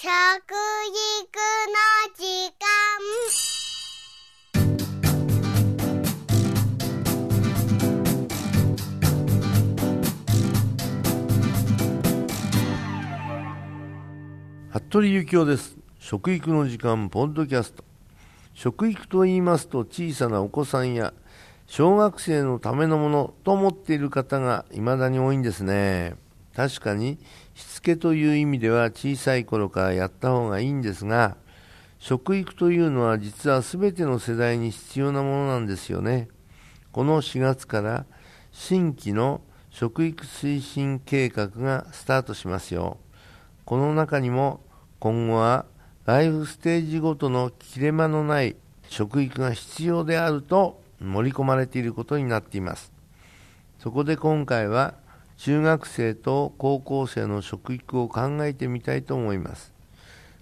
食育の時間。服部幸男です。食育の時間ポッドキャスト。食育と言いますと小さなお子さんや小学生のためのものと思っている方が未だに多いんですね。確かにしつけという意味では小さい頃からやった方がいいんですが食育というのは実は全ての世代に必要なものなんですよね。この4月から新規の食育推進計画がスタートしますよ。この中にも今後はライフステージごとの切れ間のない食育が必要であると盛り込まれていることになっています。そこで今回は中学生と高校生の食育を考えてみたいと思います。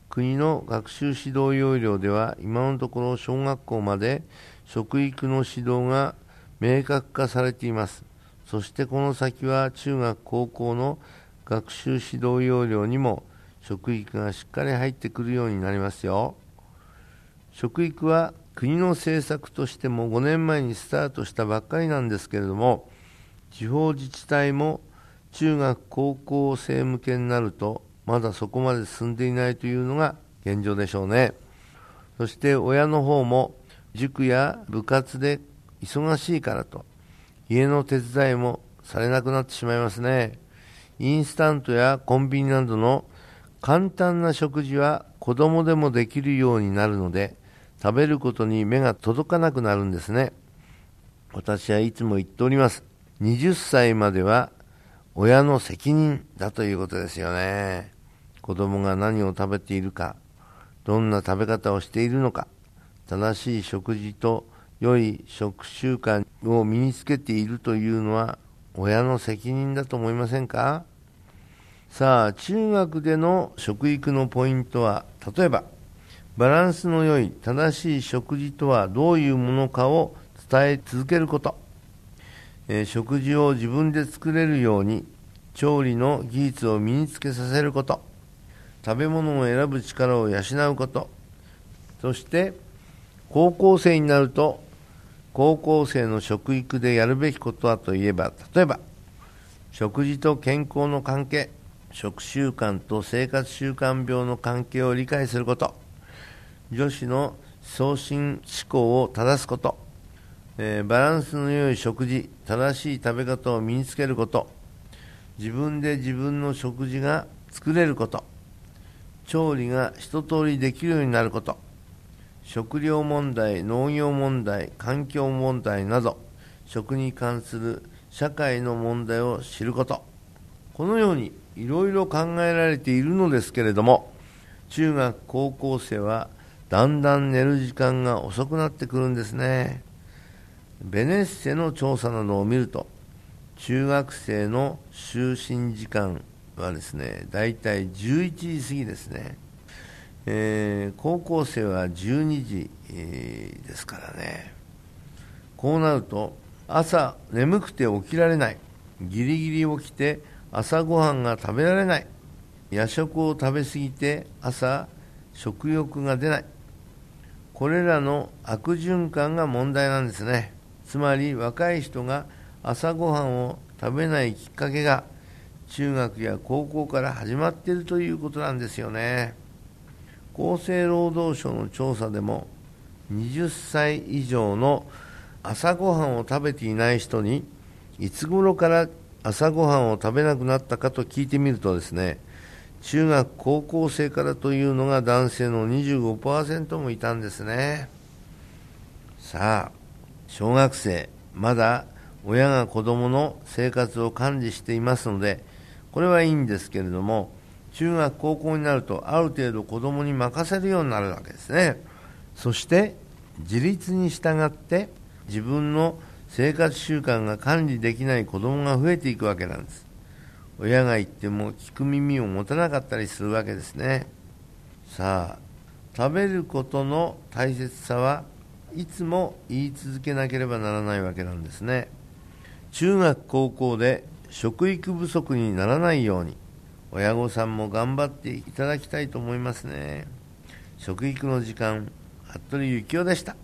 国の学習指導要領では今のところ小学校まで食育の指導が明確化されています。そしてこの先は中学高校の学習指導要領にも食育がしっかり入ってくるようになりますよ。食育は国の政策としても5年前にスタートしたばっかりなんですけれども地方自治体も中学高校生向けになるとまだそこまで進んでいないというのが現状でしょうね。そして親の方も塾や部活で忙しいからと家の手伝いもされなくなってしまいますね。インスタントやコンビニなどの簡単な食事は子供でもできるようになるので食べることに目が届かなくなるんですね。私はいつも言っております。20歳までは親の責任だということですよね。子供が何を食べているかどんな食べ方をしているのか正しい食事と良い食習慣を身につけているというのは親の責任だと思いませんか？さあ中学での食育のポイントは例えばバランスの良い正しい食事とはどういうものかを伝え続けること、えー、食事を自分で作れるように調理の技術を身につけさせること食べ物を選ぶ力を養うことそして高校生になると高校生の食育でやるべきことはといえば例えば食事と健康の関係食習慣と生活習慣病の関係を理解すること女子の送信思考を正すこと、えー、バランスの良い食事正しい食べ方を身につけること。自分で自分の食事が作れること。調理が一通りできるようになること。食料問題農業問題環境問題など。食に関する社会の問題を知ること。このようにいろいろ考えられているのですけれども中学高校生はだんだん寝る時間が遅くなってくるんですね。ベネッセの調査などを見ると中学生の就寝時間はですねだいたい11時過ぎですね、えー、高校生は12時、えー、ですからね。こうなると朝眠くて起きられない。ギリギリ起きて朝ごはんが食べられない。夜食を食べ過ぎて朝食欲が出ない。これらの悪循環が問題なんですね。つまり若い人が朝ごはんを食べないきっかけが中学や高校から始まっているということなんですよね。厚生労働省の調査でも20歳以上の朝ごはんを食べていない人にいつ頃から朝ごはんを食べなくなったかと聞いてみるとですね中学高校生からというのが男性の25%もいたんですね。さあ小学生まだ親が子供の生活を管理していますのでこれはいいんですけれども中学高校になるとある程度子供に任せるようになるわけですね。そして自立に従って自分の生活習慣が管理できない子供が増えていくわけなんです。親が言っても聞く耳を持たなかったりするわけですね。さあ食べることの大切さはいつも言い続けなければならないわけなんですね。中学高校で食育不足にならないように親御さんも頑張っていただきたいと思いますね。食育の時間服部幸男でした。